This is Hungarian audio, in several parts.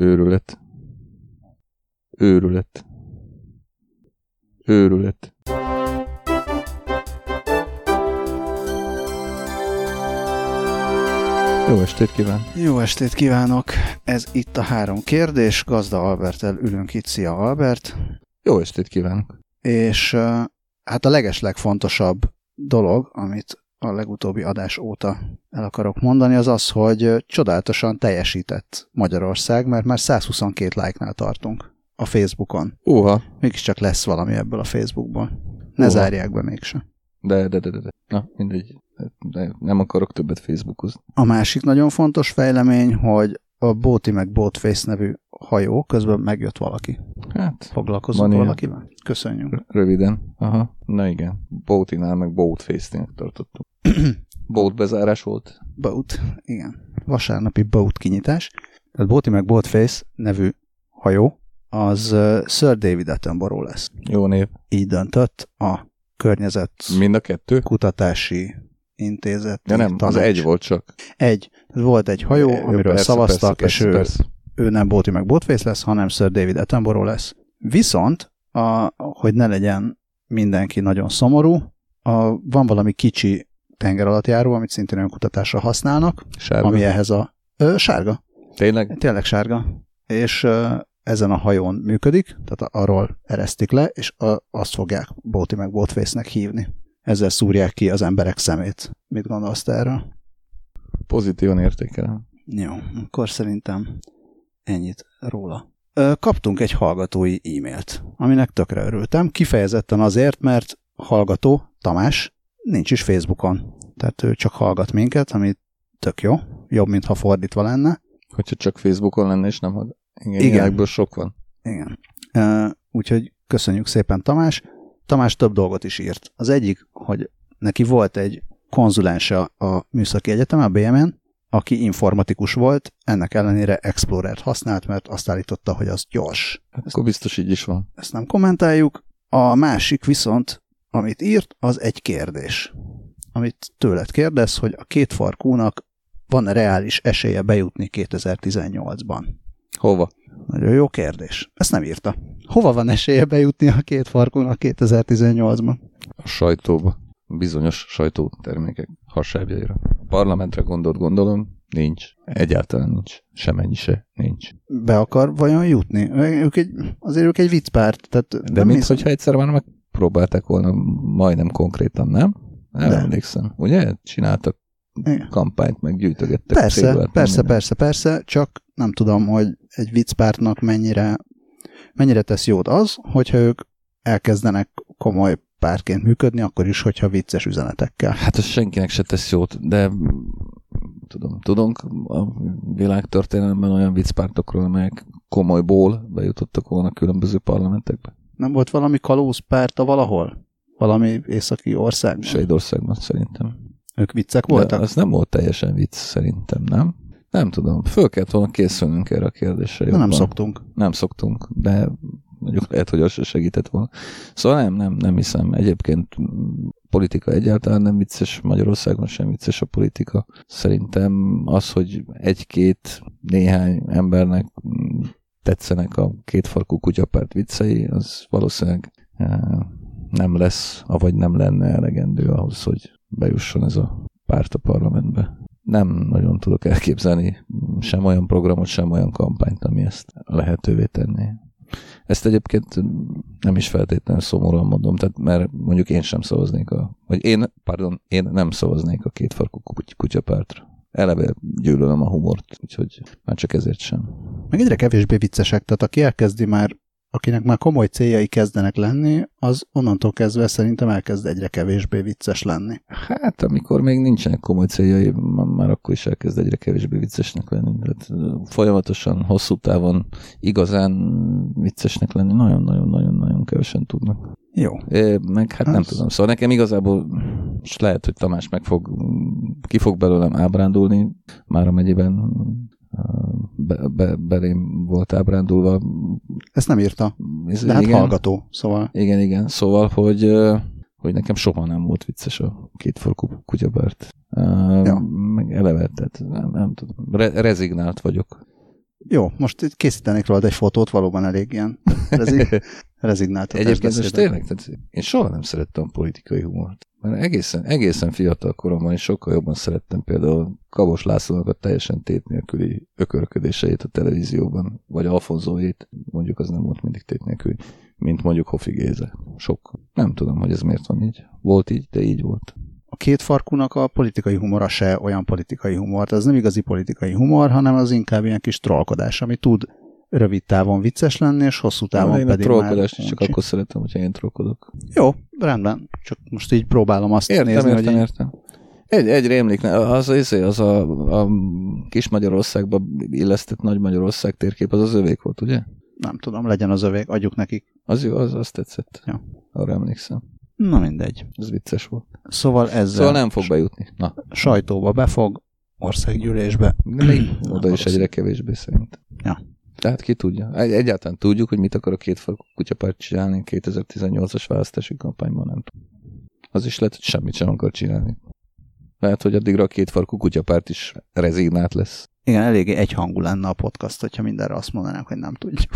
Őrület. Őrület. Őrület. Jó estét kíván! Jó estét kívánok! Ez itt a három kérdés. Gazda Albertel ülünk itt. Szia Albert! Jó estét kívánok! És hát a legeslegfontosabb dolog, amit a legutóbbi adás óta el akarok mondani, az az, hogy csodálatosan teljesített Magyarország, mert már 122 like-nál tartunk a Facebookon. Uha! Mégiscsak lesz valami ebből a Facebookból. Ne Uha. zárják be mégsem. De, de, de, de, de. Na, mindegy. De nem akarok többet Facebookozni. A másik nagyon fontos fejlemény, hogy a Bóti meg Boatface nevű hajó, közben megjött valaki. Hát, Foglalkozunk ilyen. valakivel? Köszönjük. r- röviden. Aha. Na igen. Boatinál meg Boatface-nél tartottunk. Boat bezárás volt. Boat, igen. Vasárnapi Boat kinyitás. Tehát Bóti meg Boatface nevű hajó, az Sir David Attenborough lesz. Jó név. Így döntött a környezet Mind a kettő? kutatási intézet. Ja nem, az egy volt csak. Egy. Volt egy hajó, Jó, amiről persze, szavaztak, persze, és ő, persze. ő nem Bóti meg Boatface lesz, hanem Sir David Attenborough lesz. Viszont, a, hogy ne legyen mindenki nagyon szomorú, a, van valami kicsi tengeralattjáró, amit szintén önkutatásra használnak, Sárga. ami ehhez a ö, sárga, Tényleg? tényleg sárga, és ö, ezen a hajón működik, tehát arról eresztik le, és a, azt fogják Bóti meg Boatface-nek hívni. Ezzel szúrják ki az emberek szemét. Mit gondolsz erről? Pozitívan értékelem. Jó, akkor szerintem ennyit róla. Ö, Kaptunk egy hallgatói e-mailt, aminek tökre örültem, kifejezetten azért, mert hallgató, Tamás, nincs is Facebookon. Tehát ő csak hallgat minket, ami tök jó, jobb, mintha fordítva lenne. Hogyha csak Facebookon lenne, és nem hall... Igen, Igen. Sok van. Igen. Úgyhogy köszönjük szépen Tamás. Tamás több dolgot is írt. Az egyik, hogy neki volt egy konzulense a Műszaki Egyetem, a BMN, aki informatikus volt, ennek ellenére Explorer-t használt, mert azt állította, hogy az gyors. Akkor biztos így is van. Ezt nem kommentáljuk. A másik viszont, amit írt, az egy kérdés. Amit tőled kérdez, hogy a két farkúnak van-e reális esélye bejutni 2018-ban? Hova? Nagyon jó kérdés. Ezt nem írta. Hova van esélye bejutni a két farkúnak 2018-ban? A sajtóba. Bizonyos sajtótermékek hasábjaira. A parlamentre gondolt gondolom, nincs. Egyáltalán nincs. Semennyi se nincs. Be akar vajon jutni? Ők egy, azért ők egy viccpárt. Tehát De mint hiszem- hogyha egyszer már megpróbálták volna majdnem konkrétan, nem? Nem De. emlékszem. Ugye? Csináltak Igen. kampányt, meg gyűjtögettek Persze, cédulát, persze, persze, persze, csak nem tudom, hogy egy viccpártnak mennyire, mennyire tesz jót az, hogyha ők elkezdenek komoly pártként működni, akkor is, hogyha vicces üzenetekkel. Hát ez senkinek se tesz jót, de tudom, tudunk a világtörténelemben olyan viccpártokról, amelyek komolyból bejutottak volna különböző parlamentekbe. Nem volt valami kalózpárta valahol? Valami északi ország? Svédországban szerintem. Ők viccek De voltak? az nem volt teljesen vicc szerintem, nem? Nem tudom. Föl kellett volna készülnünk erre a kérdésre. De nem szoktunk. Nem szoktunk, de mondjuk lehet, hogy az se segített volna. Szóval nem, nem, nem hiszem. Egyébként politika egyáltalán nem vicces, Magyarországon sem vicces a politika. Szerintem az, hogy egy-két, néhány embernek tetszenek a kétfarkú kutyapárt viccei, az valószínűleg nem lesz, avagy nem lenne elegendő ahhoz, hogy bejusson ez a párt a parlamentbe. Nem nagyon tudok elképzelni sem olyan programot, sem olyan kampányt, ami ezt lehetővé tenné. Ezt egyébként nem is feltétlenül szomorúan mondom, tehát mert mondjuk én sem szavaznék a, vagy én, pardon, én nem szavaznék a kétfarkú kuty- kutyapártra. Eleve gyűlölöm a humort, úgyhogy már csak ezért sem. Meg egyre kevésbé viccesek, tehát aki elkezdi már, akinek már komoly céljai kezdenek lenni, az onnantól kezdve szerintem elkezd egyre kevésbé vicces lenni. Hát, amikor még nincsenek komoly céljai, már akkor is elkezd egyre kevésbé viccesnek lenni. Tehát folyamatosan, hosszú távon igazán viccesnek lenni nagyon-nagyon-nagyon-nagyon kevesen tudnak. Jó. É, meg hát nem Az- tudom. Szóval nekem igazából, és lehet, hogy Tamás meg fog, ki fog belőlem ábrándulni, már a megyében be, be, belém volt ábrándulva. Ezt nem írta. Ez- De hát igen, hallgató, szóval Igen, igen. Szóval, hogy, hogy nekem soha nem volt vicces a kétfarkú kutyabárt. Ja. Meg eleve, tehát nem, nem tudom. Re- rezignált vagyok. Jó, most készítenék rólad egy fotót, valóban elég ilyen rezig, rezignáltatás Egyébként most tényleg, tehát én soha nem szerettem politikai humort. Mert egészen, egészen fiatal koromban is sokkal jobban szerettem például Kabos Lászlónak a teljesen tét nélküli ökörködéseit a televízióban, vagy Alfonzóét, mondjuk az nem volt mindig tét nélküli, mint mondjuk Hofi Géze. Sok. Nem tudom, hogy ez miért van így. Volt így, de így volt. A két farkúnak a politikai humora se olyan politikai humor, ez nem igazi politikai humor, hanem az inkább ilyen kis trollkodás, ami tud rövid távon vicces lenni, és hosszú távon én a pedig már csak akkor szeretem, hogyha én trollkodok. Jó, rendben. Csak most így próbálom azt Értem, nézni, értem, hogy így- értem. Egy, egy rémlik, az, az, az a, a kis Magyarországba illesztett Nagy Magyarország térkép, az az övék volt, ugye? nem tudom, legyen az övék, adjuk nekik. Az jó, az azt tetszett. Ja. Arra emlékszem. Na mindegy. Ez vicces volt. Szóval ezzel Szóval nem fog bejutni. Na, sajtóba befog, országgyűlésbe. még oda is egyre kevésbé szerint. Ja. Tehát ki tudja. Egy, egyáltalán tudjuk, hogy mit akar a két fal kutyapárt csinálni 2018-as választási kampányban, nem tudom. Az is lehet, hogy semmit sem akar csinálni. Lehet, hogy addigra a két farkú kutyapárt is rezignált lesz. Igen, eléggé egyhangú lenne a podcast, hogyha mindenre azt mondanánk, hogy nem tudjuk.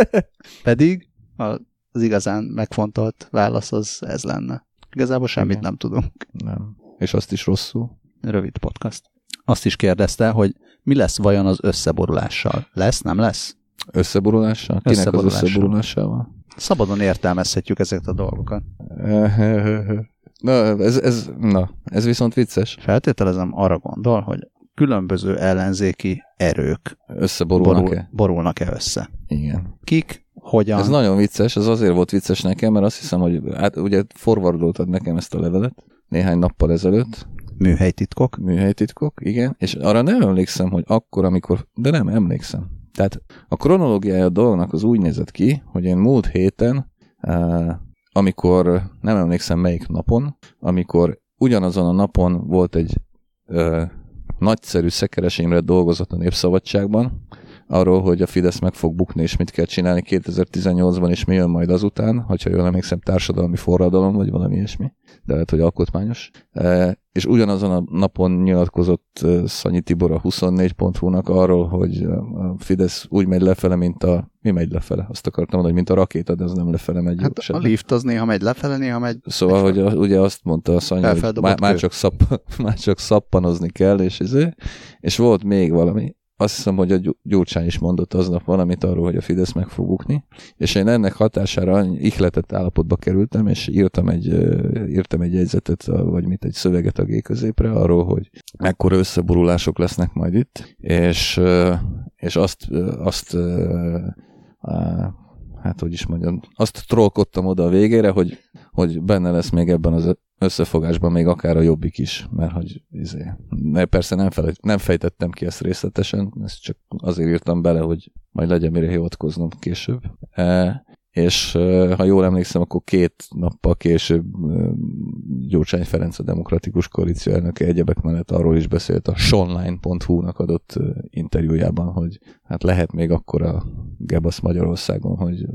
Pedig az igazán megfontolt válasz az ez lenne. Igazából semmit Igen. nem tudunk. Nem. És azt is rosszul. Rövid podcast. Azt is kérdezte, hogy mi lesz vajon az összeborulással? Lesz, nem lesz? Összeborulással? Kinek az Összeborulással. összeborulásával? Szabadon értelmezhetjük ezeket a dolgokat. Na, ez, ez, na, ez viszont vicces. Feltételezem arra gondol, hogy különböző ellenzéki erők borul, Összeborulnak-e? borulnak-e össze. Igen. Kik, hogyan, Ez nagyon vicces, ez azért volt vicces nekem, mert azt hiszem, hogy hát ugye forwardoltad nekem ezt a levelet néhány nappal ezelőtt, műhelytitkok. műhelytitkok, igen, és arra nem emlékszem, hogy akkor, amikor, de nem emlékszem. Tehát a kronológiája a dolognak az úgy nézett ki, hogy én múlt héten, amikor nem emlékszem melyik napon, amikor ugyanazon a napon volt egy eh, nagyszerű Szekeres Imre dolgozat a Népszabadságban, arról, hogy a Fidesz meg fog bukni, és mit kell csinálni 2018-ban, és mi jön majd azután, hogyha jól emlékszem, társadalmi forradalom, vagy valami ilyesmi, de lehet, hogy alkotmányos. E, és ugyanazon a napon nyilatkozott e, Szanyi Tibor a 24.hu-nak arról, hogy a Fidesz úgy megy lefele, mint a... Mi megy lefele? Azt akartam mondani, mint a rakéta, de az nem lefele megy. Hát a lift az néha megy lefele, néha megy Szóval, hogy a, ugye azt mondta a Szanya, hogy Felfeldobott már, csak szapp, már csak szappanozni kell, és, ezé, és volt még valami. Azt hiszem, hogy a Gyur- Gyurcsány is mondott aznap valamit arról, hogy a Fidesz meg fog bukni, és én ennek hatására ihletett állapotba kerültem, és írtam egy, írtam egy jegyzetet, vagy mit, egy szöveget a G középre arról, hogy mekkora összeborulások lesznek majd itt, és, és azt, azt hát hogy is mondjam, azt trollkodtam oda a végére, hogy, hogy benne lesz még ebben az összefogásban még akár a jobbik is, mert hogy izé, ne, persze nem, fele, nem fejtettem ki ezt részletesen, ezt csak azért írtam bele, hogy majd legyen mire hivatkoznom később. E, és e, ha jól emlékszem, akkor két nappal később e, Gyurcsány Ferenc a Demokratikus Koalíció elnöke egyebek mellett arról is beszélt a sonline.hu-nak adott e, interjújában, hogy hát lehet még akkor a Gebasz Magyarországon, hogy e,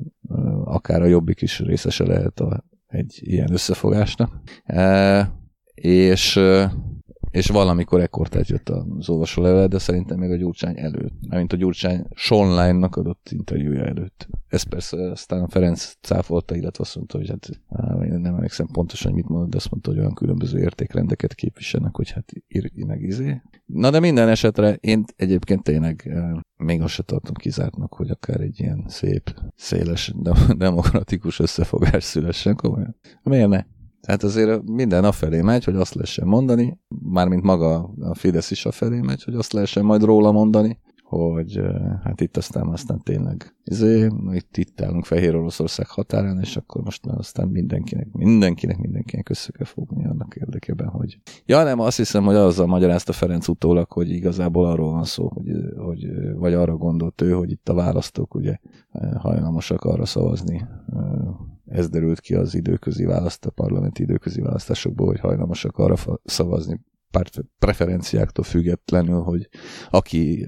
akár a jobbik is részese lehet a, egy ilyen összefogásnak. E, és, e, és valamikor ekkor jött az olvasó levelet, de szerintem még a Gyurcsány előtt, mint a Gyurcsány Sonline-nak adott interjúja előtt. Ez persze aztán Ferenc cáfolta, illetve azt mondta, hogy hát én nem emlékszem pontosan, mit mondott, de azt mondta, hogy olyan különböző értékrendeket képviselnek, hogy hát írj meg izé. Na de minden esetre én egyébként tényleg eh, még azt se tartom kizártnak, hogy akár egy ilyen szép, széles, de- demokratikus összefogás szülessen komolyan. Miért ne? Tehát azért minden afelé megy, hogy azt lehessen mondani, mármint maga a Fidesz is afelé megy, hogy azt lehessen majd róla mondani, hogy hát itt aztán aztán tényleg izé, itt, itt állunk Fehér Oroszország határán, és akkor most már aztán mindenkinek, mindenkinek, mindenkinek össze kell fogni annak érdekében, hogy ja nem, azt hiszem, hogy azzal magyarázta Ferenc utólag, hogy igazából arról van szó, hogy, hogy vagy arra gondolt ő, hogy itt a választók ugye hajlamosak arra szavazni, ez derült ki az időközi választ, a parlamenti időközi választásokból, hogy hajlamosak arra szavazni párt preferenciáktól függetlenül, hogy aki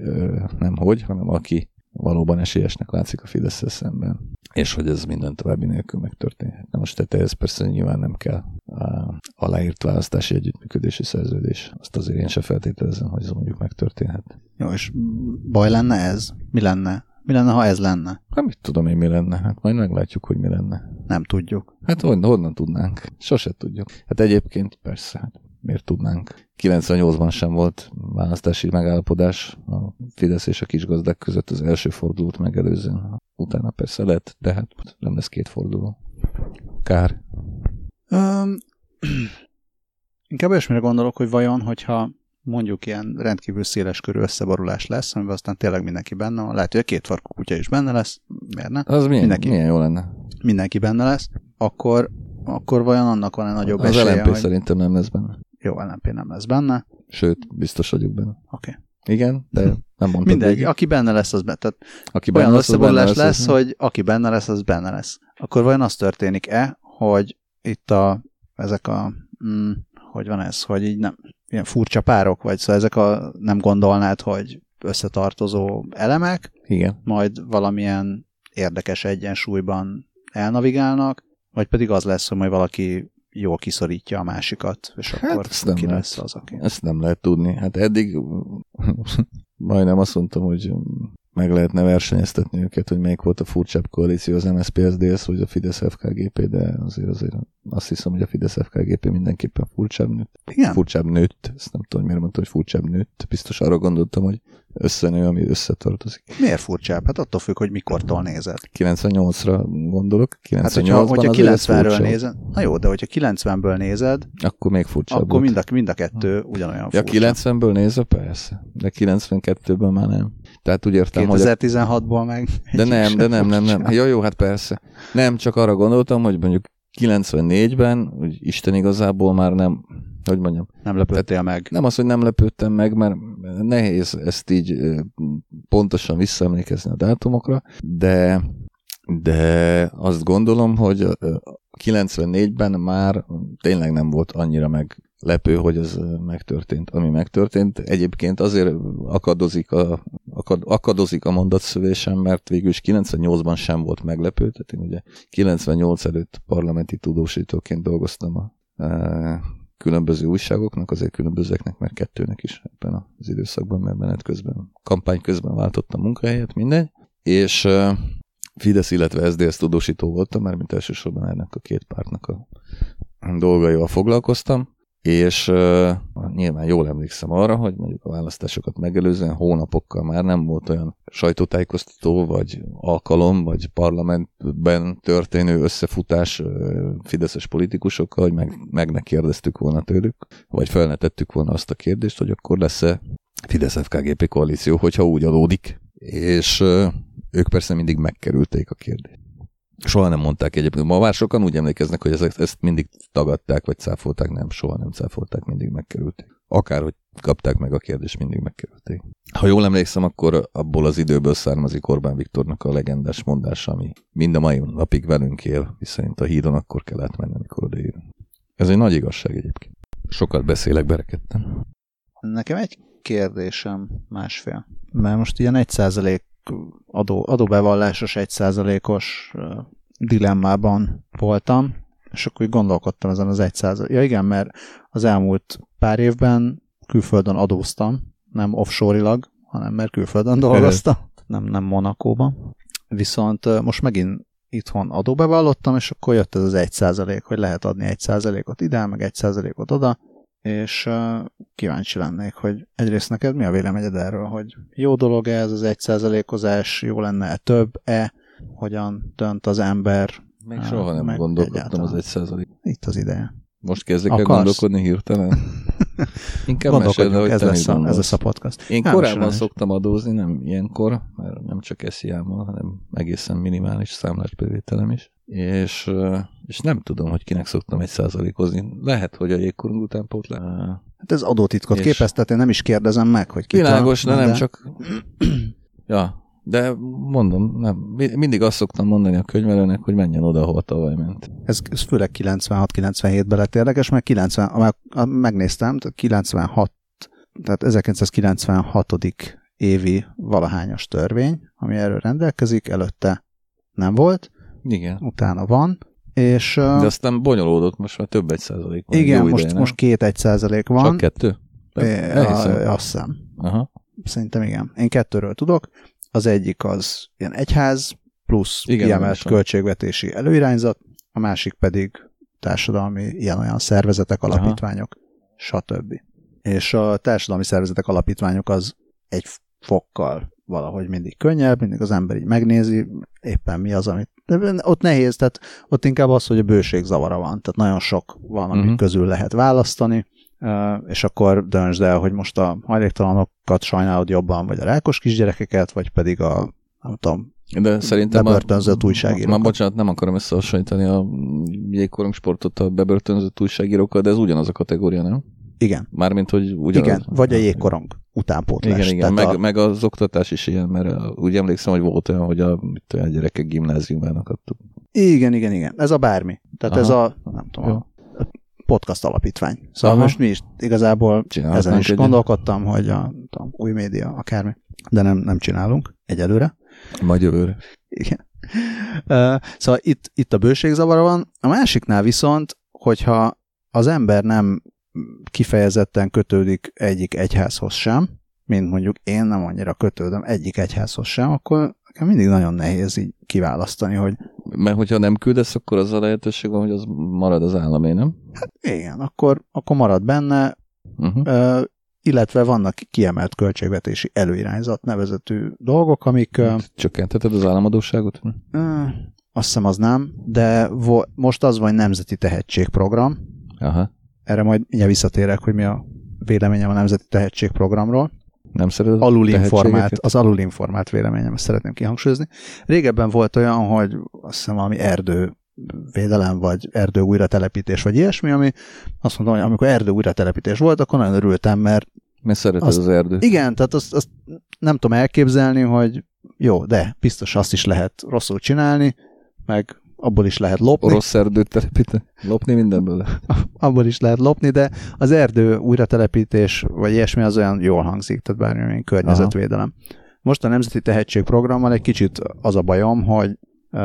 nem hogy, hanem aki valóban esélyesnek látszik a fidesz szemben, és hogy ez minden további nélkül megtörténhet. Na most tehát ehhez persze nyilván nem kell á, aláírt választási együttműködési szerződés. Azt azért én se feltételezem, hogy ez mondjuk megtörténhet. Jó, és baj lenne ez? Mi lenne? Mi lenne, ha ez lenne? Hát mit tudom én, mi lenne? Hát majd meglátjuk, hogy mi lenne. Nem tudjuk. Hát honnan, honnan tudnánk? Sose tudjuk. Hát egyébként persze, hát miért tudnánk? 98-ban sem volt választási megállapodás a Fidesz és a kisgazdák között az első fordulót megelőzően. Utána persze lett, de hát nem lesz két forduló. Kár. Um, inkább olyasmire gondolok, hogy vajon, hogyha mondjuk ilyen rendkívül széles körű összeborulás lesz, amiben aztán tényleg mindenki benne van. Lehet, hogy a két farkú kutya is benne lesz, miért ne? Az milyen, mindenki, milyen jó lenne. Mindenki benne lesz, akkor, akkor vajon annak van-e nagyobb az esélye, LNP hogy... szerintem nem lesz benne. Jó, LNP nem lesz benne. Sőt, biztos vagyok benne. Oké. Okay. Igen, de nem mondtam. Mindegy, végig. aki benne lesz, az benne. Tehát aki olyan benne lesz, összeborulás lesz, lesz, hogy aki benne lesz, az benne lesz. Akkor vajon az történik-e, hogy itt a, ezek a, mm, hogy van ez, hogy így nem, ilyen furcsa párok, vagy szóval ezek a nem gondolnád, hogy összetartozó elemek, Igen. majd valamilyen érdekes egyensúlyban elnavigálnak, vagy pedig az lesz, hogy majd valaki jól kiszorítja a másikat, és hát akkor nem ki lesz az, aki... Ezt nem lehet tudni. Hát eddig majdnem azt mondtam, hogy meg lehetne versenyeztetni őket, hogy melyik volt a furcsább koalíció, az MSZP, SZDSZ vagy a Fidesz FKGP, de azért azért azt hiszem, hogy a Fidesz FKGP mindenképpen furcsább nőtt. Igen. Furcsább nőtt, ezt nem tudom, miért mondtam, hogy furcsább nőtt. Biztos arra gondoltam, hogy összenő, ami összetartozik. Miért furcsább? Hát attól függ, hogy mikortól nézed. 98-ra gondolok. 98 hát, hogyha, hogyha 90-ről nézed, na jó, de hogyha 90-ből nézed, akkor még furcsább Akkor mind a, mind a kettő ugyanolyan ja, furcsa. 90-ből nézve persze, de 92-ből már nem. Tehát úgy értem, 2016-ból meg. De nem, de nem, nem, nem. Ja, jó, hát persze. Nem, csak arra gondoltam, hogy mondjuk 94-ben, hogy Isten igazából már nem, hogy mondjam. Nem lepődtél meg. Nem az, hogy nem lepődtem meg, mert nehéz ezt így pontosan visszaemlékezni a dátumokra, de, de azt gondolom, hogy 94-ben már tényleg nem volt annyira meg lepő, hogy ez megtörtént, ami megtörtént. Egyébként azért akadozik a, akad, akadozik a mondatszövésem, mert végül is 98-ban sem volt meglepő, tehát én ugye 98 előtt parlamenti tudósítóként dolgoztam a e, különböző újságoknak, azért különbözőeknek, mert kettőnek is ebben az időszakban, mert menet közben, kampány közben váltottam munkahelyet, mindegy, és e, Fidesz, illetve SZDSZ tudósító voltam, mert mint elsősorban ennek a két pártnak a dolgaival foglalkoztam, és uh, nyilván jól emlékszem arra, hogy mondjuk a választásokat megelőzően hónapokkal már nem volt olyan sajtótájékoztató, vagy alkalom, vagy parlamentben történő összefutás uh, fideszes politikusokkal, hogy meg, meg ne kérdeztük volna tőlük, vagy felnetettük volna azt a kérdést, hogy akkor lesz-e Fidesz-FKGP koalíció, hogyha úgy adódik. És uh, ők persze mindig megkerülték a kérdést. Soha nem mondták egyébként. Ma már sokan úgy emlékeznek, hogy ezek, ezt mindig tagadták, vagy cáfolták. Nem, soha nem cáfolták, mindig megkerülték. Akárhogy kapták meg a kérdést, mindig megkerülték. Ha jól emlékszem, akkor abból az időből származik Orbán Viktornak a legendás mondása, ami mind a mai napig velünk él, viszont a hídon akkor kell átmenni, amikor odaérünk. Ez egy nagy igazság egyébként. Sokat beszélek, berekedtem. Nekem egy kérdésem másfél. Mert most ilyen egy százalék adó, adóbevallásos egyszázalékos dilemmában voltam, és akkor gondolkodtam ezen az egy százalék. Ja igen, mert az elmúlt pár külföldön adóztam, nem offshore-ilag, hanem mert külföldön dolgoztam, nem, nem Monakóban. Viszont most megint itthon adóbevallottam, és akkor jött ez az egy százalék, hogy lehet adni egy százalékot ide, meg egy százalékot oda, és uh, kíváncsi lennék, hogy egyrészt neked mi a véleményed erről, hogy jó dolog ez az egy százalékozás, jó lenne-e több-e, hogyan dönt az ember. Még uh, soha nem gondolkodtam az egy százalék. Itt az ideje. Most kezdek el gondolkodni hirtelen? Inkább mesélne, hogy ez lesz, a, ez lesz a podcast. Én nem korábban szoktam adózni, nem ilyenkor, mert nem csak esziámmal, hanem egészen minimális számlásbevételem is. És, és nem tudom, hogy kinek szoktam egy százalékozni. Lehet, hogy a jégkorong után le. Hát ez adótitkot és... képeztető, nem is kérdezem meg, hogy ki. Világos, de nem csak... ja, de mondom, nem, mindig azt szoktam mondani a könyvelőnek, hogy menjen oda, ahol tavaly ment. Ez, ez főleg 96-97-ben lett érdekes, mert 90, már megnéztem, tehát 96, tehát 1996. évi valahányos törvény, ami erről rendelkezik, előtte nem volt, Igen. utána van, És, De aztán bonyolódott, most már több egy százalék van. igen, most, ideje, most két egy százalék van. Csak kettő? É, a- azt hiszem. Aha. Szerintem igen. Én kettőről tudok. Az egyik az ilyen egyház plusz Igen, kiemelt költségvetési előirányzat, a másik pedig társadalmi ilyen-olyan szervezetek, Aha. alapítványok, stb. És a társadalmi szervezetek, alapítványok az egy fokkal valahogy mindig könnyebb, mindig az ember így megnézi, éppen mi az, amit... De ott nehéz, tehát ott inkább az, hogy a bőség zavara van, tehát nagyon sok van, amik Mhm. uh-huh. közül lehet választani, és akkor döntsd el, hogy most a hajléktalanokat sajnálod jobban, vagy a rákos kisgyerekeket, vagy pedig a, nem tudom, De szerintem Bebörtönzött újságírókat. Már bocsánat, nem akarom összehasonlítani a jégkorong sportot a bebörtönzött újságírókkal, de ez ugyanaz a kategória, nem? igen, Mármint, hogy ugyanaz. igen, vagy a jégkorong utánpótlás. Igen, igen, meg, a, meg az oktatás is ilyen, mert uh, úgy emlékszem, hogy volt olyan, hogy a, mit a gyerekek gimnáziumának adtuk. Igen, igen, igen. Ez a bármi. Tehát Aha. ez a, nem tudom, Jó. a podcast alapítvány. Szóval Aha. most mi is igazából ezen is egy- gondolkodtam, hogy a tudom, új média, akármi, de nem, nem csinálunk egyelőre. Majd jövőre. Igen. Szóval itt, itt a bőségzavara van. A másiknál viszont, hogyha az ember nem kifejezetten kötődik egyik egyházhoz sem, mint mondjuk én nem annyira kötődöm egyik egyházhoz sem, akkor nekem mindig nagyon nehéz így kiválasztani, hogy Mert hogyha nem küldesz, akkor az a lehetőség van, hogy az marad az államé, nem? igen, akkor, akkor marad benne, Uh-huh. ö, illetve vannak kiemelt költségvetési előirányzat nevezetű dolgok, amik ö, Csökkentheted az államadóságot? ö, azt hiszem az nem, de vo- most az van, nemzeti tehetségprogram, Aha. Erre majd mindjárt visszatérek, hogy mi a véleményem a Nemzeti Tehetségprogramról. Nem szereted a Alulinformált, az alulinformált véleményem, ezt szeretném kihangsúlyozni. Régebben volt olyan, hogy azt hiszem valami erdő védelem, vagy erdő újratelepítés, vagy ilyesmi, ami azt mondom, hogy amikor erdő újratelepítés volt, akkor nagyon örültem, mert Mert szereted Azt- az erdőt. igen, tehát azt, azt nem tudom elképzelni, hogy jó, de biztos azt is lehet rosszul csinálni, meg abból is lehet lopni. Rossz erdőt telepíteni? Lopni mindenből? abból is lehet lopni, de az erdő újratelepítés, vagy ilyesmi az olyan jól hangzik, tehát bármilyen környezetvédelem. Most a Nemzeti Tehetségprogrammal egy kicsit az a bajom, hogy uh,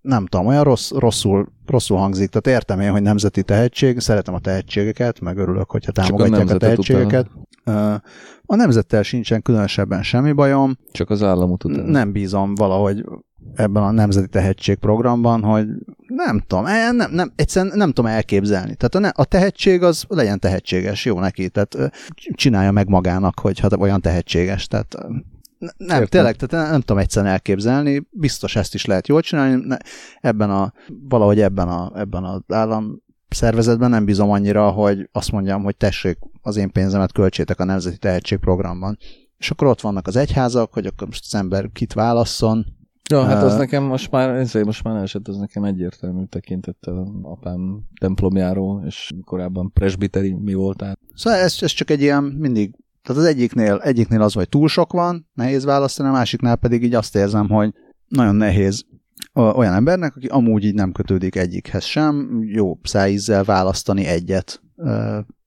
nem tudom, olyan rossz, rosszul, rosszul hangzik. Tehát értem én, hogy nemzeti tehetség, szeretem a tehetségeket, meg örülök, hogyha a támogatják a, nemzetet tehetségeket. Uh, a nemzettel sincsen különösebben semmi bajom, Csak az államot után. nem bízom valahogy ebben a nemzeti tehetségprogramban, hogy nem tudom, eh, nem, nem, egyszerűen nem tudom elképzelni. Tehát a, ne, a tehetség az legyen tehetséges, jó neki, tehát csinálja meg magának, hogy ha olyan tehetséges. Tehát nem, Értem. tényleg, tehát nem tudom egyszerűen elképzelni, biztos ezt is lehet jól csinálni, ne, ebben a, valahogy ebben, a, ebben az állam szervezetben nem bízom annyira, hogy azt mondjam, hogy tessék, az én pénzemet költsétek a Nemzeti Tehetségprogramban. És akkor ott vannak az egyházak, hogy akkor most az ember kit válasszon. Ja, hát az nekem most már, ezért most már esett, az nekem egyértelmű tekintettel apám templomjáró, és korábban presbiteri mi voltál. Szóval ez, ez csak egy ilyen mindig, tehát az egyiknél, egyiknél az, hogy túl sok van, nehéz választani, a másiknál pedig így azt érzem, hogy nagyon nehéz olyan embernek, aki amúgy így nem kötődik egyikhez sem, jó szájízzel választani egyet.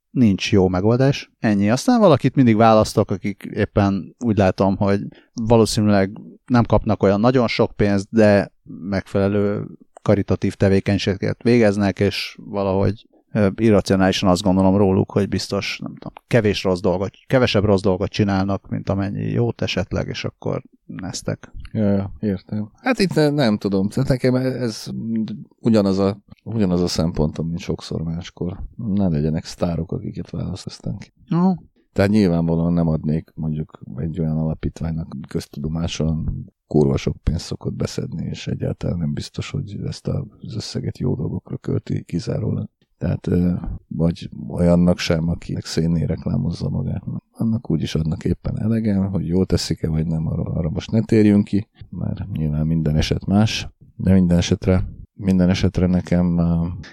Nincs jó megoldás. Ennyi. Aztán valakit mindig választok, akik éppen úgy látom, hogy valószínűleg nem kapnak olyan nagyon sok pénzt, de megfelelő karitatív tevékenységet végeznek, és valahogy irracionálisan azt gondolom róluk, hogy biztos, nem tudom, kevés rossz dolgot, kevesebb rossz dolgot csinálnak, mint amennyi jót esetleg, és akkor neztek. Ja, ja, értem. Hát itt ne- nem tudom, tehát nekem ez ugyanaz a, ugyanaz a szempontom, mint sokszor máskor. Ne legyenek sztárok, akiket választottunk. No. Tehát nyilvánvalóan nem adnék mondjuk egy olyan alapítványnak köztudomáson kurva sok pénzt szokott beszedni, és egyáltalán nem biztos, hogy ezt az összeget jó dolgokra költi kizárólag. Tehát vagy olyannak sem, aki szénné reklámozza magát. Annak úgy is adnak éppen elegen, hogy jól teszik-e, vagy nem, arra, arra most ne térjünk ki, mert nyilván minden eset más, de minden esetre minden esetre nekem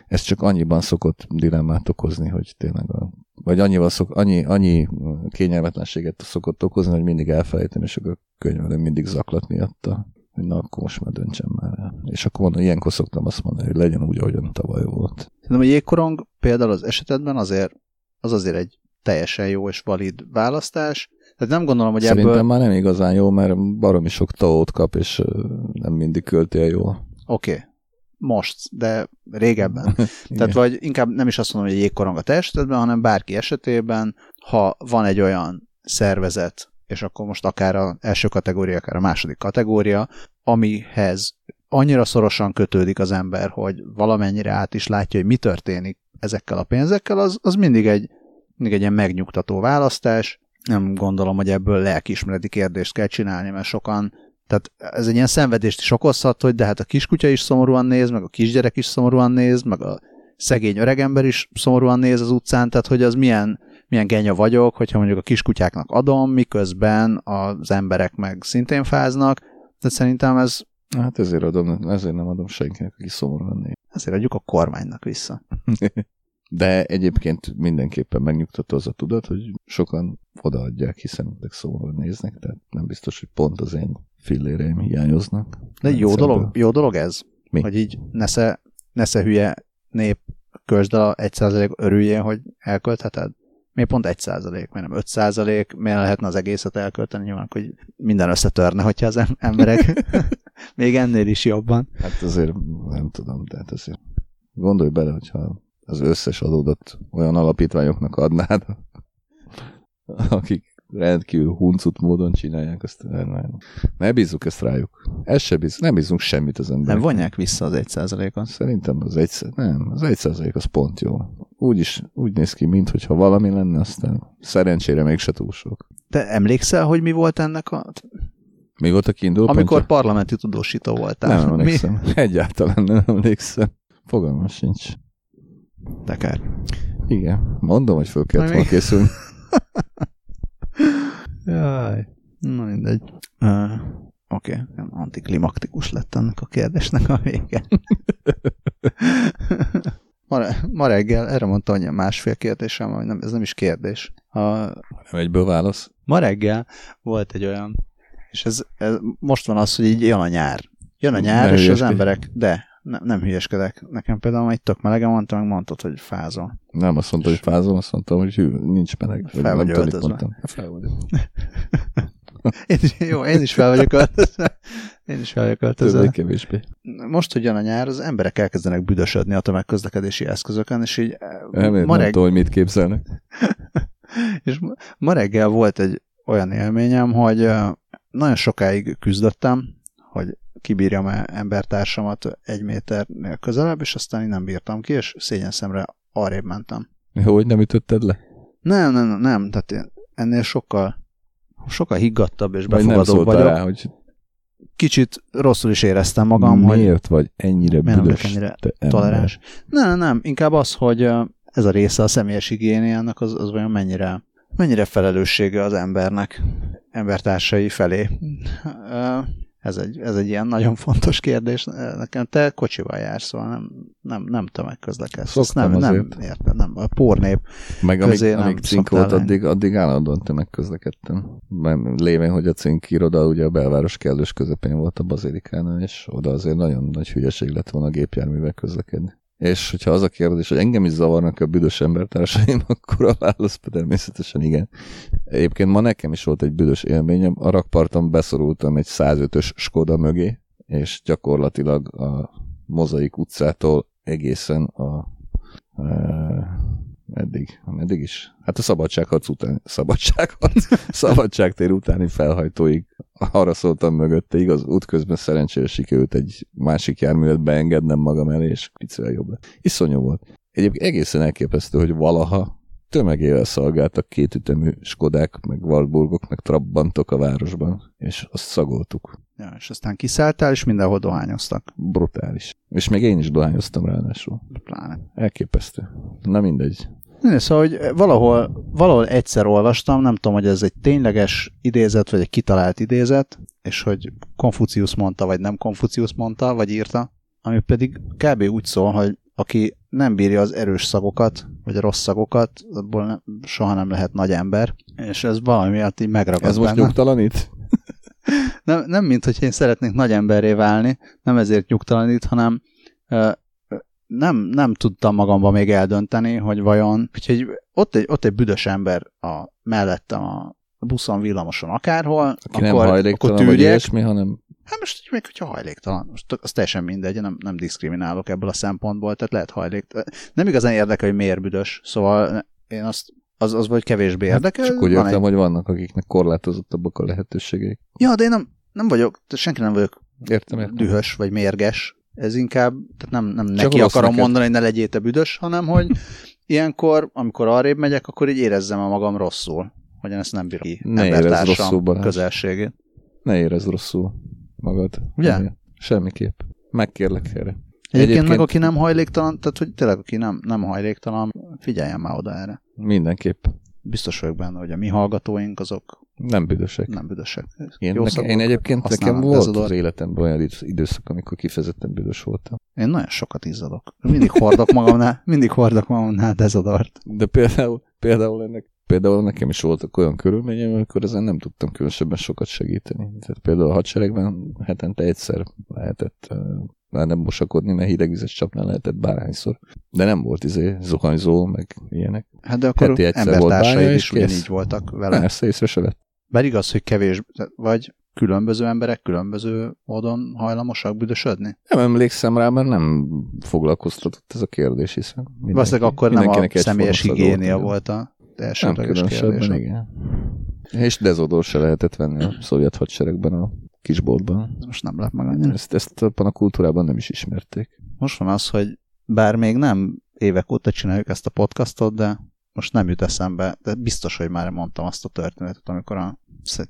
ez csak annyiban szokott dilemmát okozni, hogy tényleg a, vagy annyival szok, annyi, annyi kényelmetlenséget szokott okozni, hogy mindig elfelejtem, és akkor könyvelem mindig zaklat miatta, hogy na akkor most már döntsem már el. És akkor mondom, ilyenkor szoktam azt mondani, hogy legyen úgy, ahogyan tavaly volt. Szerintem a jégkorong például az esetedben azért, az azért egy teljesen jó és valid választás. Tehát nem gondolom, hogy Szerintem ebből... már nem igazán jó, mert baromi sok taót kap, és nem mindig költi el jól. Oké. Okay. most, de régebben. Tehát vagy inkább nem is azt mondom, hogy jégkorong a testetben, hanem bárki esetében, ha van egy olyan szervezet, és akkor most akár a első kategória, akár a második kategória, amihez annyira szorosan kötődik az ember, hogy valamennyire át is látja, hogy mi történik ezekkel a pénzekkel, az, az mindig, egy, mindig egy ilyen megnyugtató választás. Nem gondolom, hogy ebből lelkismereti kérdést kell csinálni, mert sokan tehát ez egy ilyen szenvedést is okozhat, hogy de hát a kiskutya is szomorúan néz, meg a kisgyerek is szomorúan néz, meg a szegény öregember is szomorúan néz az utcán, tehát hogy az milyen, milyen genya vagyok, hogyha mondjuk a kiskutyáknak adom, miközben az emberek meg szintén fáznak, tehát szerintem ez... Hát ezért adom, ezért nem adom senkinek, aki szomorúan néz. Ezért adjuk a kormánynak vissza. De egyébként mindenképpen megnyugtató az a tudat, hogy sokan odaadják, hiszen ezek szomorúan néznek, tehát nem biztos, hogy pont az én filléreim hiányoznak. De jó dolog, jó dolog ez? Mi? Hogy így nesze, nesze hülye nép közd a 1% örüljén, hogy elköltheted? Miért pont 1 százalék, miért nem 5 százalék, miért lehetne az egészet elkölteni? Nyilván, hogy minden összetörne, hogyha az emberek még ennél is jobban. Hát azért nem tudom, tehát azért gondolj bele, hogyha az összes adódat olyan alapítványoknak adnád, akik rendkívül huncut módon csinálják, azt nem, ne bízzuk ezt rájuk. Ez se bíz, nem bízunk semmit az emberek. Nem vonják vissza az egy százalékon. Szerintem az egy, nem, az egy százalék az pont jó. Úgy is, úgy néz ki, mintha valami lenne, aztán szerencsére mégse túl sok. Te emlékszel, hogy mi volt ennek a... Mi volt a kiinduló Amikor pontja? parlamenti tudósító voltál. Nem emlékszem. Mi? Egyáltalán nem emlékszem. Fogalmam sincs. De kár. Igen. Mondom, hogy föl kellett Na, volna készülni. Jaj. Na mindegy. Uh, Oké, okay. antiklimaktikus lett ennek a kérdésnek a vége. ma, ma reggel, erre mondtam, hogy másfél kérdésem, vagy nem, ez nem is kérdés. A, Nem egyből válasz. ma reggel volt egy olyan, és ez, ez most van az, hogy így jön a nyár. Jön a nyár, Ne és az emberek, de ne, nem hülyeskedek. Nekem például egy tök melegen mondtam, meg mondtad, hogy fázol. Nem azt mondta, hogy fázom, azt mondtam, hogy hű, nincs meleg. Fel nem vagy mit öltözve. mondtam. Fel vagyok. Én is, jó, én is fel vagyok öltözve. Én is fel vagyok öltözve. Többé-kevésbé. most, hogy jön a nyár, az emberek elkezdenek büdösödni a tömegközlekedési eszközökön, és így eh, Elmélet ma, nem reg- tudom, hogy mit képzelnek. és ma- ma reggel volt egy olyan élményem, hogy eh, nagyon sokáig küzdöttem, hogy kibírjam -e embertársamat egy méternél közelebb, és aztán én nem bírtam ki, és szégyen szemre arrébb mentem. Hogy nem ütötted le? Nem, nem, nem, nem, tehát én ennél sokkal sokkal higgadtabb és befogadóbb vagyok. rá, hogy Kicsit rosszul is éreztem magam, hogy miért vagy ennyire Miért nem büdös, ennyire toleráns. Nem, nem, inkább az, hogy ez a része a személyes higiéniának, az, az olyan mennyire, mennyire felelőssége az embernek, embertársai felé. Ez egy, ez egy ilyen nagyon fontos kérdés. Nekem te kocsival jársz, szóval nem, nem, nem tömegközlekedsz. Szoktam nem, nem érted, nem. A pornép. Meg amíg, közé nem amíg cink volt, lenni. addig, addig állandóan tömegközlekedtem. Mert lévén, hogy a cink iroda ugye a belváros kellős közepén volt a bazilikánál, és oda azért nagyon nagy hülyeség lett volna a gépjárművel közlekedni. És hogyha az a kérdés, hogy engem is zavarnak a büdös embertársaim, akkor a válasz természetesen igen. Egyébként ma nekem is volt egy büdös élményem. A rakparton beszorultam egy 105-ös Skoda mögé, és gyakorlatilag a Mozaik utcától egészen a e, meddig, meddig is? Hát a szabadságharc után, szabadságharc, szabadságtér utáni felhajtóig arra szóltam mögötte, igaz, útközben szerencsére sikerült egy másik járművet beengednem magam elé, és picivel jobb lett. Iszonyú volt. Egyébként egészen elképesztő, hogy valaha tömegével szolgáltak kétütemű Skodák, meg Warburgok, meg Trabbantok a városban, és azt szagoltuk. Ja, és aztán kiszálltál, és mindenhol dohányoztak. Brutális. És még én is dohányoztam ráadásul. Pláne. Elképesztő. Na mindegy. Ne, szóval, hogy valahol, valahol egyszer olvastam, nem tudom, hogy ez egy tényleges idézet, vagy egy kitalált idézet, és hogy Konfucius mondta, vagy nem Konfucius mondta, vagy írta, ami pedig kb. úgy szól, hogy aki nem bírja az erős szagokat, vagy a rossz szagokat, abból nem, soha nem lehet nagy ember, és ez valami miatt így megragad Ez most benne. nyugtalanít? nem, nem mint, hogy én szeretnék nagy emberré válni, nem ezért nyugtalanít, hanem ö, nem, nem tudtam magamba még eldönteni, hogy vajon, úgyhogy ott egy, ott egy büdös ember a mellettem a buszon, villamoson, akárhol, Aki nem akkor, akkor hajléktalan vagy tűrjek, ilyesmi, hanem Hát most még, hogyha hajléktalan, most az teljesen mindegy, nem, nem diszkriminálok ebből a szempontból, tehát lehet hajléktalan. Nem igazán érdekel, hogy miért büdös, szóval én azt az, az vagy kevésbé érdekel. Hát csak úgy értem, egy... hogy vannak, akiknek korlátozottabbak a lehetőségek. Ja, de én nem, nem vagyok, senki nem vagyok értem, értem. dühös vagy mérges. Ez inkább, tehát nem, nem neki akarom neked. mondani, hogy ne legyél te büdös, hanem hogy ilyenkor, amikor arrébb megyek, akkor így érezzem a magam rosszul, hogy én ezt nem bírom ki ne érezz rosszul, közelségét. Ne érezz rosszul magad. Ugye? Semmiképp. Megkérlek erre. Egyébként, Egyébként meg aki nem hajléktalan, tehát hogy tényleg aki nem, nem hajléktalan, figyeljen már oda erre. Mindenképp. Biztos vagyok benne, hogy a mi hallgatóink azok nem büdösek. Nem büdösek. Én, neke, én egyébként nekem volt az időletemben olyan időszak, amikor kifejezetten büdös voltam. Én nagyon sokat izzadok. Mindig hordok magamnál, mindig hordok magamnál dezodort. De például, például ennek Például nekem is voltak olyan körülményeim, amikor ezen nem tudtam különösebben sokat segíteni. Tehát például a hadseregben hetente egyszer lehetett már nem mosakodni, mert hidegvizes csapnál lehetett bárhányszor. De nem volt izé zuhanyzó, meg ilyenek. Hát de akkor embertársaid is ugyanígy voltak vele. Persze, észre se vett. Bár igaz, hogy kevés, vagy különböző emberek különböző módon hajlamosak büdösödni? Nem emlékszem rá, mert nem foglalkoztatott ez a kérdés, hiszen Valószínűleg akkor nem a személyes higiénia volt a elsődleges kérdés. igen. És dezodor se lehetett venni a szovjet hadseregben a kisboltban. Most nem lett meg annyira. Ezt, ezt a kultúrában nem is ismerték. Most van az, hogy bár még nem évek óta csináljuk ezt a podcastot, de most nem jut eszembe, de biztos, hogy már mondtam azt a történetet, amikor a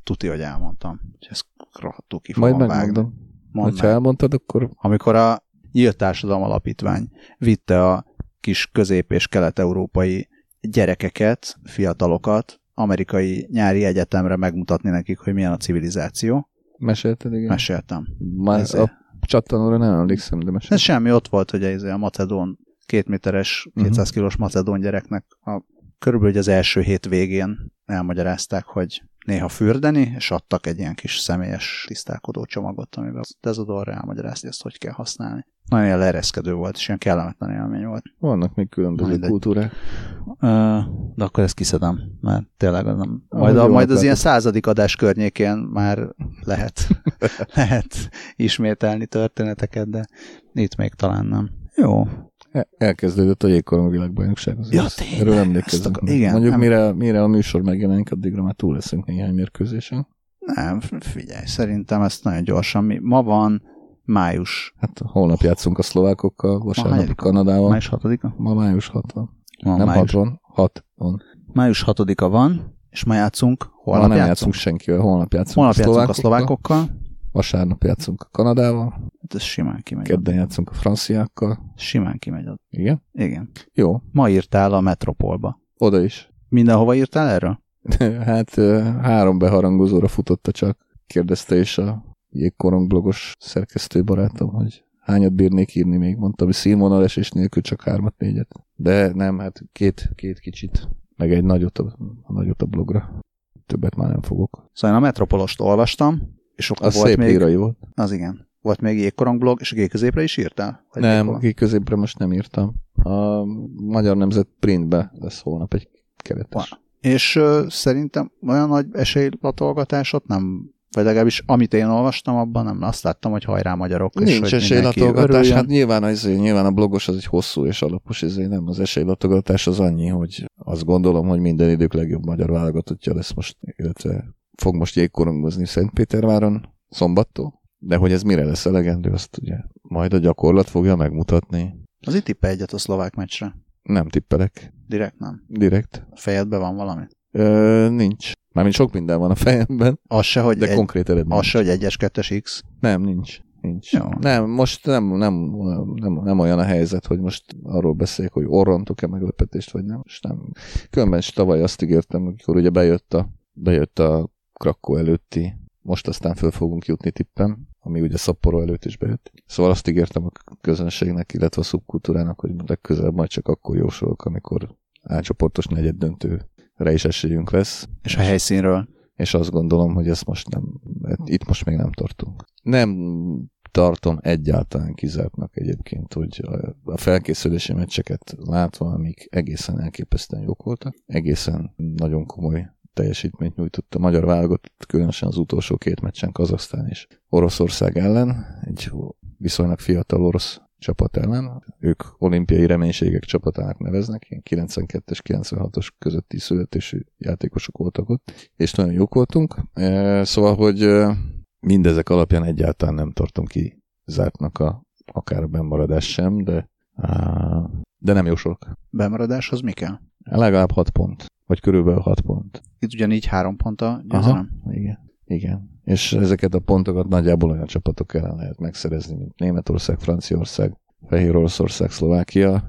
tuti, hogy elmondtam. Hogy ezt rohadtul ki Majd megmondom. Mondd meg. elmondtad, akkor... Amikor a Nyílt Társadalom Alapítvány vitte a kis közép- és kelet-európai gyerekeket, fiatalokat amerikai nyári egyetemre megmutatni nekik, hogy milyen a civilizáció. Mesélted, igen? Meséltem. Már Ez a csattanóra nem emlékszem, de meséltem. Ez semmi, ott volt, hogy ez a macedón, két méteres, 200 uh-huh. kilós macedón gyereknek a, körülbelül az első hét végén elmagyarázták, hogy néha fürdeni, és adtak egy ilyen kis személyes tisztálkodó csomagot, amiben a dezodorra elmagyarázni, ezt hogy kell használni. Nagyon ilyen leereszkedő volt, és ilyen kellemetlen élmény volt. Vannak még különböző Mindegy. kultúrák. de akkor ezt kiszedem, mert tényleg nem. Majd, a, majd az ilyen századik adás környékén már lehet, lehet ismételni történeteket, de itt még talán nem. Jó, elkezdődött a jégkorong világbajnokság. Az ja, tényleg, Erről emlékezem. Igen, Mondjuk nem... mire, mire a műsor megjelenik, addigra már túl leszünk néhány mérkőzésen. Nem, figyelj, szerintem ezt nagyon gyorsan. Mi, ma van május. Hát holnap játszunk a szlovákokkal, vasárnap a Kanadával. Május 6-a? Ma május 6 van. Ma nem május... 6 van, 6 van. Május 6-a van, és ma játszunk, holnap ma nem játszunk. játszunk senkivel, holnap játszunk holnap a játszunk a szlovákokkal. Vasárnap játszunk a Kanadával. Hát ez simán kimegy. Kedden játszunk a franciákkal. Simán kimegy. Igen? Igen. Jó. Ma írtál a Metropolba. Oda is. Mindenhova írtál erről? hát három beharangozóra futotta csak. Kérdezte is a jégkorong blogos szerkesztő barátom, hogy hányat bírnék írni még, mondtam, hogy színvonalesés nélkül csak hármat, négyet. De nem, hát két, két kicsit, meg egy nagyot a, a nagyot a blogra. Többet már nem fogok. Szóval én a Metropolost olvastam, és akkor az volt szép még... volt. Az igen. Volt még jégkorong blog, és a G-középre is írtál? Vagy nem, a G-középre most nem írtam. A Magyar Nemzet printbe lesz holnap egy keretes. Wow. És uh, szerintem olyan nagy esélylatolgatásot nem vagy legalábbis amit én olvastam, abban nem azt láttam, hogy hajrá magyarok. Nincs és esélylatolgatás, hát nyilván, az, nyilván a blogos az egy hosszú és alapos, ezért nem az esélylatolgatás az annyi, hogy azt gondolom, hogy minden idők legjobb magyar válogatottja lesz most, illetve fog most jégkorongozni Szentpéterváron szombattól, de hogy ez mire lesz elegendő, azt ugye majd a gyakorlat fogja megmutatni. Az itt tippe egyet a szlovák meccsre. Nem tippelek. Direkt nem? Direkt. A fejedben van valami? Ö, nincs. Mármint sok minden van a fejemben. Az se, hogy de egy, konkrét eredmény. Az se, hogy egyes, kettes X. Nem, nincs. Nincs. Jó. Nem, most nem, nem, nem, nem, olyan a helyzet, hogy most arról beszéljek, hogy orrontok-e meglepetést, vagy nem. Most nem. Különben is tavaly azt ígértem, amikor ugye bejött a, bejött a Krakó előtti, most aztán föl fogunk jutni tippem, ami ugye Szapporo előtt is bejött. Szóval azt ígértem a közönségnek, illetve a szubkultúrának, hogy legközelebb majd csak akkor jósolok, amikor átcsoportos negyed döntőre is esélyünk lesz. És a helyszínről? És azt gondolom, hogy ezt most nem, itt most még nem tartunk. Nem tartom egyáltalán kizártnak egyébként, hogy a felkészülési meccseket látva, amik egészen elképesztően jók voltak, egészen nagyon komoly teljesítményt nyújtott a magyar válogatott, különösen az utolsó két meccsen Kazasztán és Oroszország ellen, egy viszonylag fiatal orosz csapat ellen. Ők olimpiai reménységek csapatának neveznek, ilyen 92-es, 96-os közötti születésű játékosok voltak ott, és nagyon jók voltunk. E, szóval, hogy mindezek alapján egyáltalán nem tartom ki zártnak a, akár a bemaradás sem, de, de nem jósolok. Bemaradáshoz mi kell? Legalább 6 pont, vagy körülbelül 6 pont. Itt ugyanígy 3 pont a győzelem? Aha, igen. Igen. És ezeket a pontokat nagyjából olyan csapatok ellen lehet megszerezni, mint Németország, Franciaország, Fehér Oroszország, Szlovákia.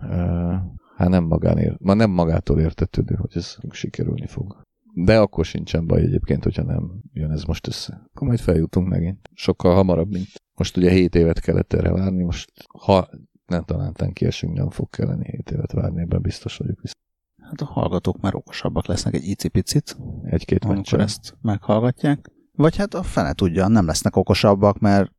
Hát nem, magán ér, ma nem magától értetődő, hogy ez sikerülni fog. De akkor sincsen baj egyébként, hogyha nem jön ez most össze. Akkor majd feljutunk megint. Sokkal hamarabb, mint most ugye 7 évet kellett erre várni, most ha nem talántán kiesünk, nem fog kelleni 7 évet várni, ebben biztos vagyok vissza. Hát a hallgatók már okosabbak lesznek egy icipicit. Egy-két amikor ezt meghallgatják. Vagy hát a fene tudja, nem lesznek okosabbak, mert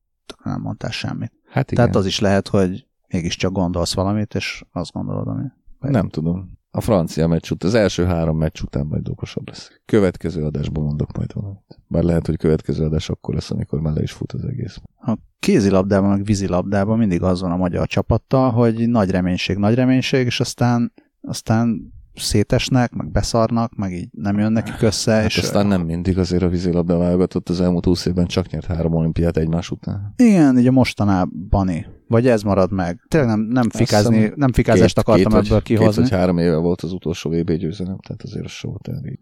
nem mondtál semmit. Hát igen. Tehát az is lehet, hogy mégiscsak gondolsz valamit, és azt gondolod, ami... Nem tudom. A francia meccs után, az első három meccs után majd okosabb lesz. Következő adásban mondok majd valamit. Bár lehet, hogy következő adás akkor lesz, amikor már le is fut az egész. A kézilabdában, meg vízilabdában mindig az van a magyar csapattal, hogy nagy reménység, nagy reménység, és aztán, aztán szétesnek, meg beszarnak, meg így nem jön nekik össze. Hát és aztán nem mindig azért a vízilabda válogatott az elmúlt 20 évben csak nyert három olimpiát egymás után. Igen, így a mostanában. Vagy ez marad meg. Tényleg nem, nem, fikázni, nem fikázást két, akartam két, ebből kihozni. Két vagy három éve volt az utolsó VB győzelem, tehát azért a show elég.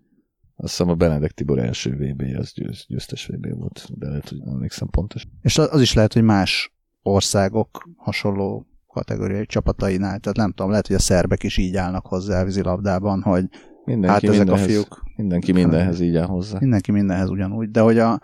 Azt hiszem a Benedek Tibor első vb az győz, győztes VB volt, de lehet, hogy emlékszem pontos. És az is lehet, hogy más országok hasonló kategóriai csapatainál. Tehát nem tudom, lehet, hogy a szerbek is így állnak hozzá a vízilabdában, hogy mindenki hát ezek mindenhez, a fiúk... Mindenki mindenhez így áll hozzá. Mindenki mindenhez ugyanúgy, de hogy a,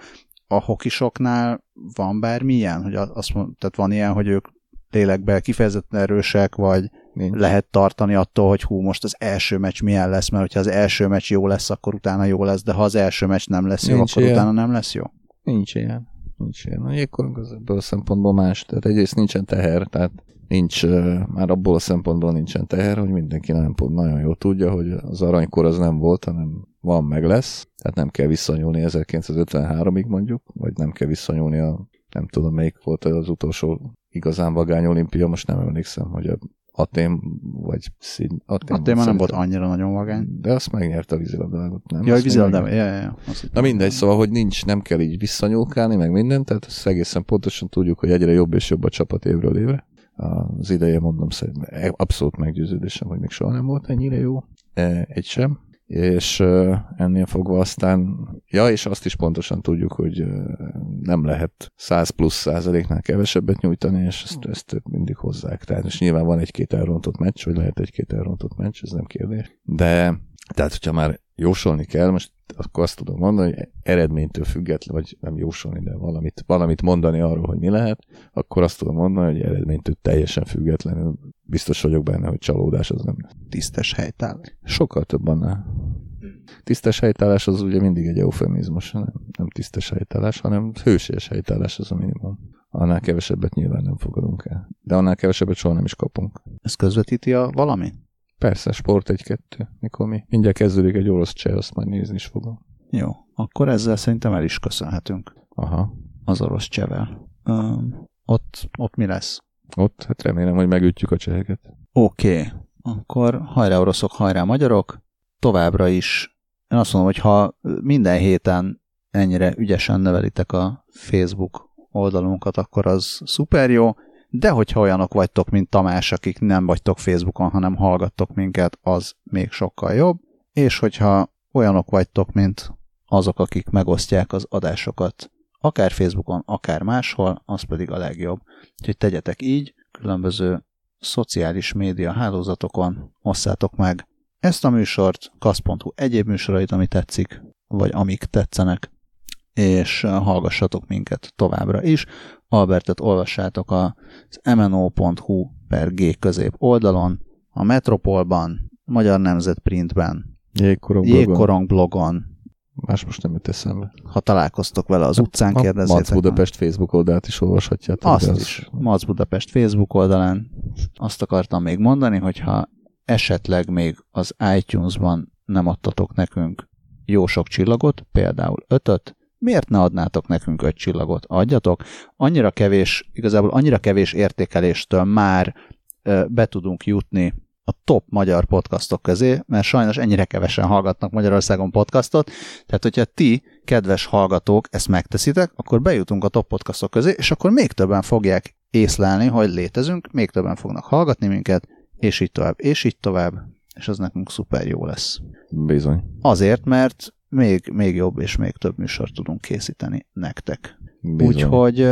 a hokisoknál van bármilyen, hogy azt mond, tehát van ilyen, hogy ők lélekben kifejezetten erősek, vagy Nincs. lehet tartani attól, hogy hú, most az első meccs milyen lesz, mert hogyha az első meccs jó lesz, akkor utána jó lesz, de ha az első meccs nem lesz Nincs jó, akkor ilyen. utána nem lesz jó. Nincs ilyen. Nincs ilyen. Jégkorong az ebből a szempontból más. Tehát egyrészt nincsen teher, tehát nincs, már abból a szempontból nincsen teher, hogy mindenki nagyon, nagyon jól tudja, hogy az aranykor az nem volt, hanem van, meg lesz. Tehát nem kell visszanyúlni 1953-ig mondjuk, vagy nem kell visszanyúlni a nem tudom melyik volt az utolsó igazán vagány olimpia, most nem emlékszem, hogy a Atén, vagy Szín... Atén már nem volt annyira nagyon vagány. De azt megnyerte a vízilabdágot, nem? Ja, a vízilabdágot, ja, ja, ja. Na mindegy, szóval, hogy nincs, nem kell így visszanyúlkálni, meg minden, tehát ezt egészen pontosan tudjuk, hogy egyre jobb és jobb a csapat évről évre az ideje, mondom, szerintem abszolút meggyőződésem, hogy még soha nem volt ennyire jó. E, egy sem. És ennél fogva aztán, ja, és azt is pontosan tudjuk, hogy nem lehet 100 plusz százaléknál kevesebbet nyújtani, és ezt, ezt mindig hozzák. Tehát és nyilván van egy-két elrontott meccs, vagy lehet egy-két elrontott meccs, ez nem kérdés. De tehát, hogyha már jósolni kell, most akkor azt tudom mondani, hogy eredménytől független, vagy nem jósolni, de valamit, valamit mondani arról, hogy mi lehet, akkor azt tudom mondani, hogy eredménytől teljesen függetlenül biztos vagyok benne, hogy csalódás az nem Tisztes helytállás. Sokkal több annál. Tisztes helytállás az ugye mindig egy eufemizmus, nem, nem tisztes helytállás, hanem hősies helytállás az a minimum. Annál kevesebbet nyilván nem fogadunk el. De annál kevesebbet soha nem is kapunk. Ez közvetíti a valami? Persze, sport egy-kettő. Mikor mi mindjárt kezdődik egy orosz cseh, azt majd nézni is fogom. Jó, akkor ezzel szerintem el is köszönhetünk. Aha. Az orosz csevel. Um, ott, ott mi lesz? Ott, hát remélem, hogy megütjük a cseheket. Oké, okay. akkor hajrá oroszok, hajrá magyarok. Továbbra is, én azt mondom, hogy ha minden héten ennyire ügyesen nevelitek a Facebook oldalunkat, akkor az szuper jó de hogyha olyanok vagytok, mint Tamás, akik nem vagytok Facebookon, hanem hallgattok minket, az még sokkal jobb, és hogyha olyanok vagytok, mint azok, akik megosztják az adásokat, akár Facebookon, akár máshol, az pedig a legjobb. Úgyhogy tegyetek így, különböző szociális média hálózatokon osszátok meg ezt a műsort, kasz.hu egyéb műsorait, ami tetszik, vagy amik tetszenek, és hallgassatok minket továbbra is. Albertet olvassátok az mno.hu per G közép oldalon, a Metropolban, Magyar Nemzet Printben, Jégkorong, Jégkorong blogon. Más most nem jut eszembe. Ha találkoztok vele az utcán, a kérdezzétek. Mac Budapest meg. Facebook oldalt is olvashatjátok. Azt az... is. Mac Budapest Facebook oldalán. Azt akartam még mondani, hogyha esetleg még az iTunes-ban nem adtatok nekünk jó sok csillagot, például ötöt, miért ne adnátok nekünk öt csillagot? Adjatok. Annyira kevés, igazából annyira kevés értékeléstől már be tudunk jutni a top magyar podcastok közé, mert sajnos ennyire kevesen hallgatnak Magyarországon podcastot, tehát hogyha ti, kedves hallgatók, ezt megteszitek, akkor bejutunk a top podcastok közé, és akkor még többen fogják észlelni, hogy létezünk, még többen fognak hallgatni minket, és így tovább, és így tovább, és az nekünk szuper jó lesz. Bizony. Azért, mert még, még jobb és még több műsort tudunk készíteni nektek. Bizony. Úgyhogy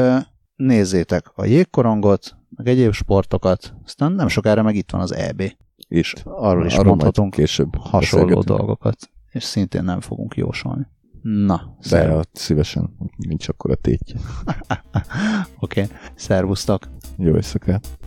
nézzétek a jégkorongot, meg egyéb sportokat, aztán nem sokára meg itt van az EB. Itt. Arról is Arról mondhatunk később hasonló dolgokat, és szintén nem fogunk jósolni. Na, De szerv- szívesen, nincs akkor a tétje. oké, okay. szervusztok! Jó éjszakát.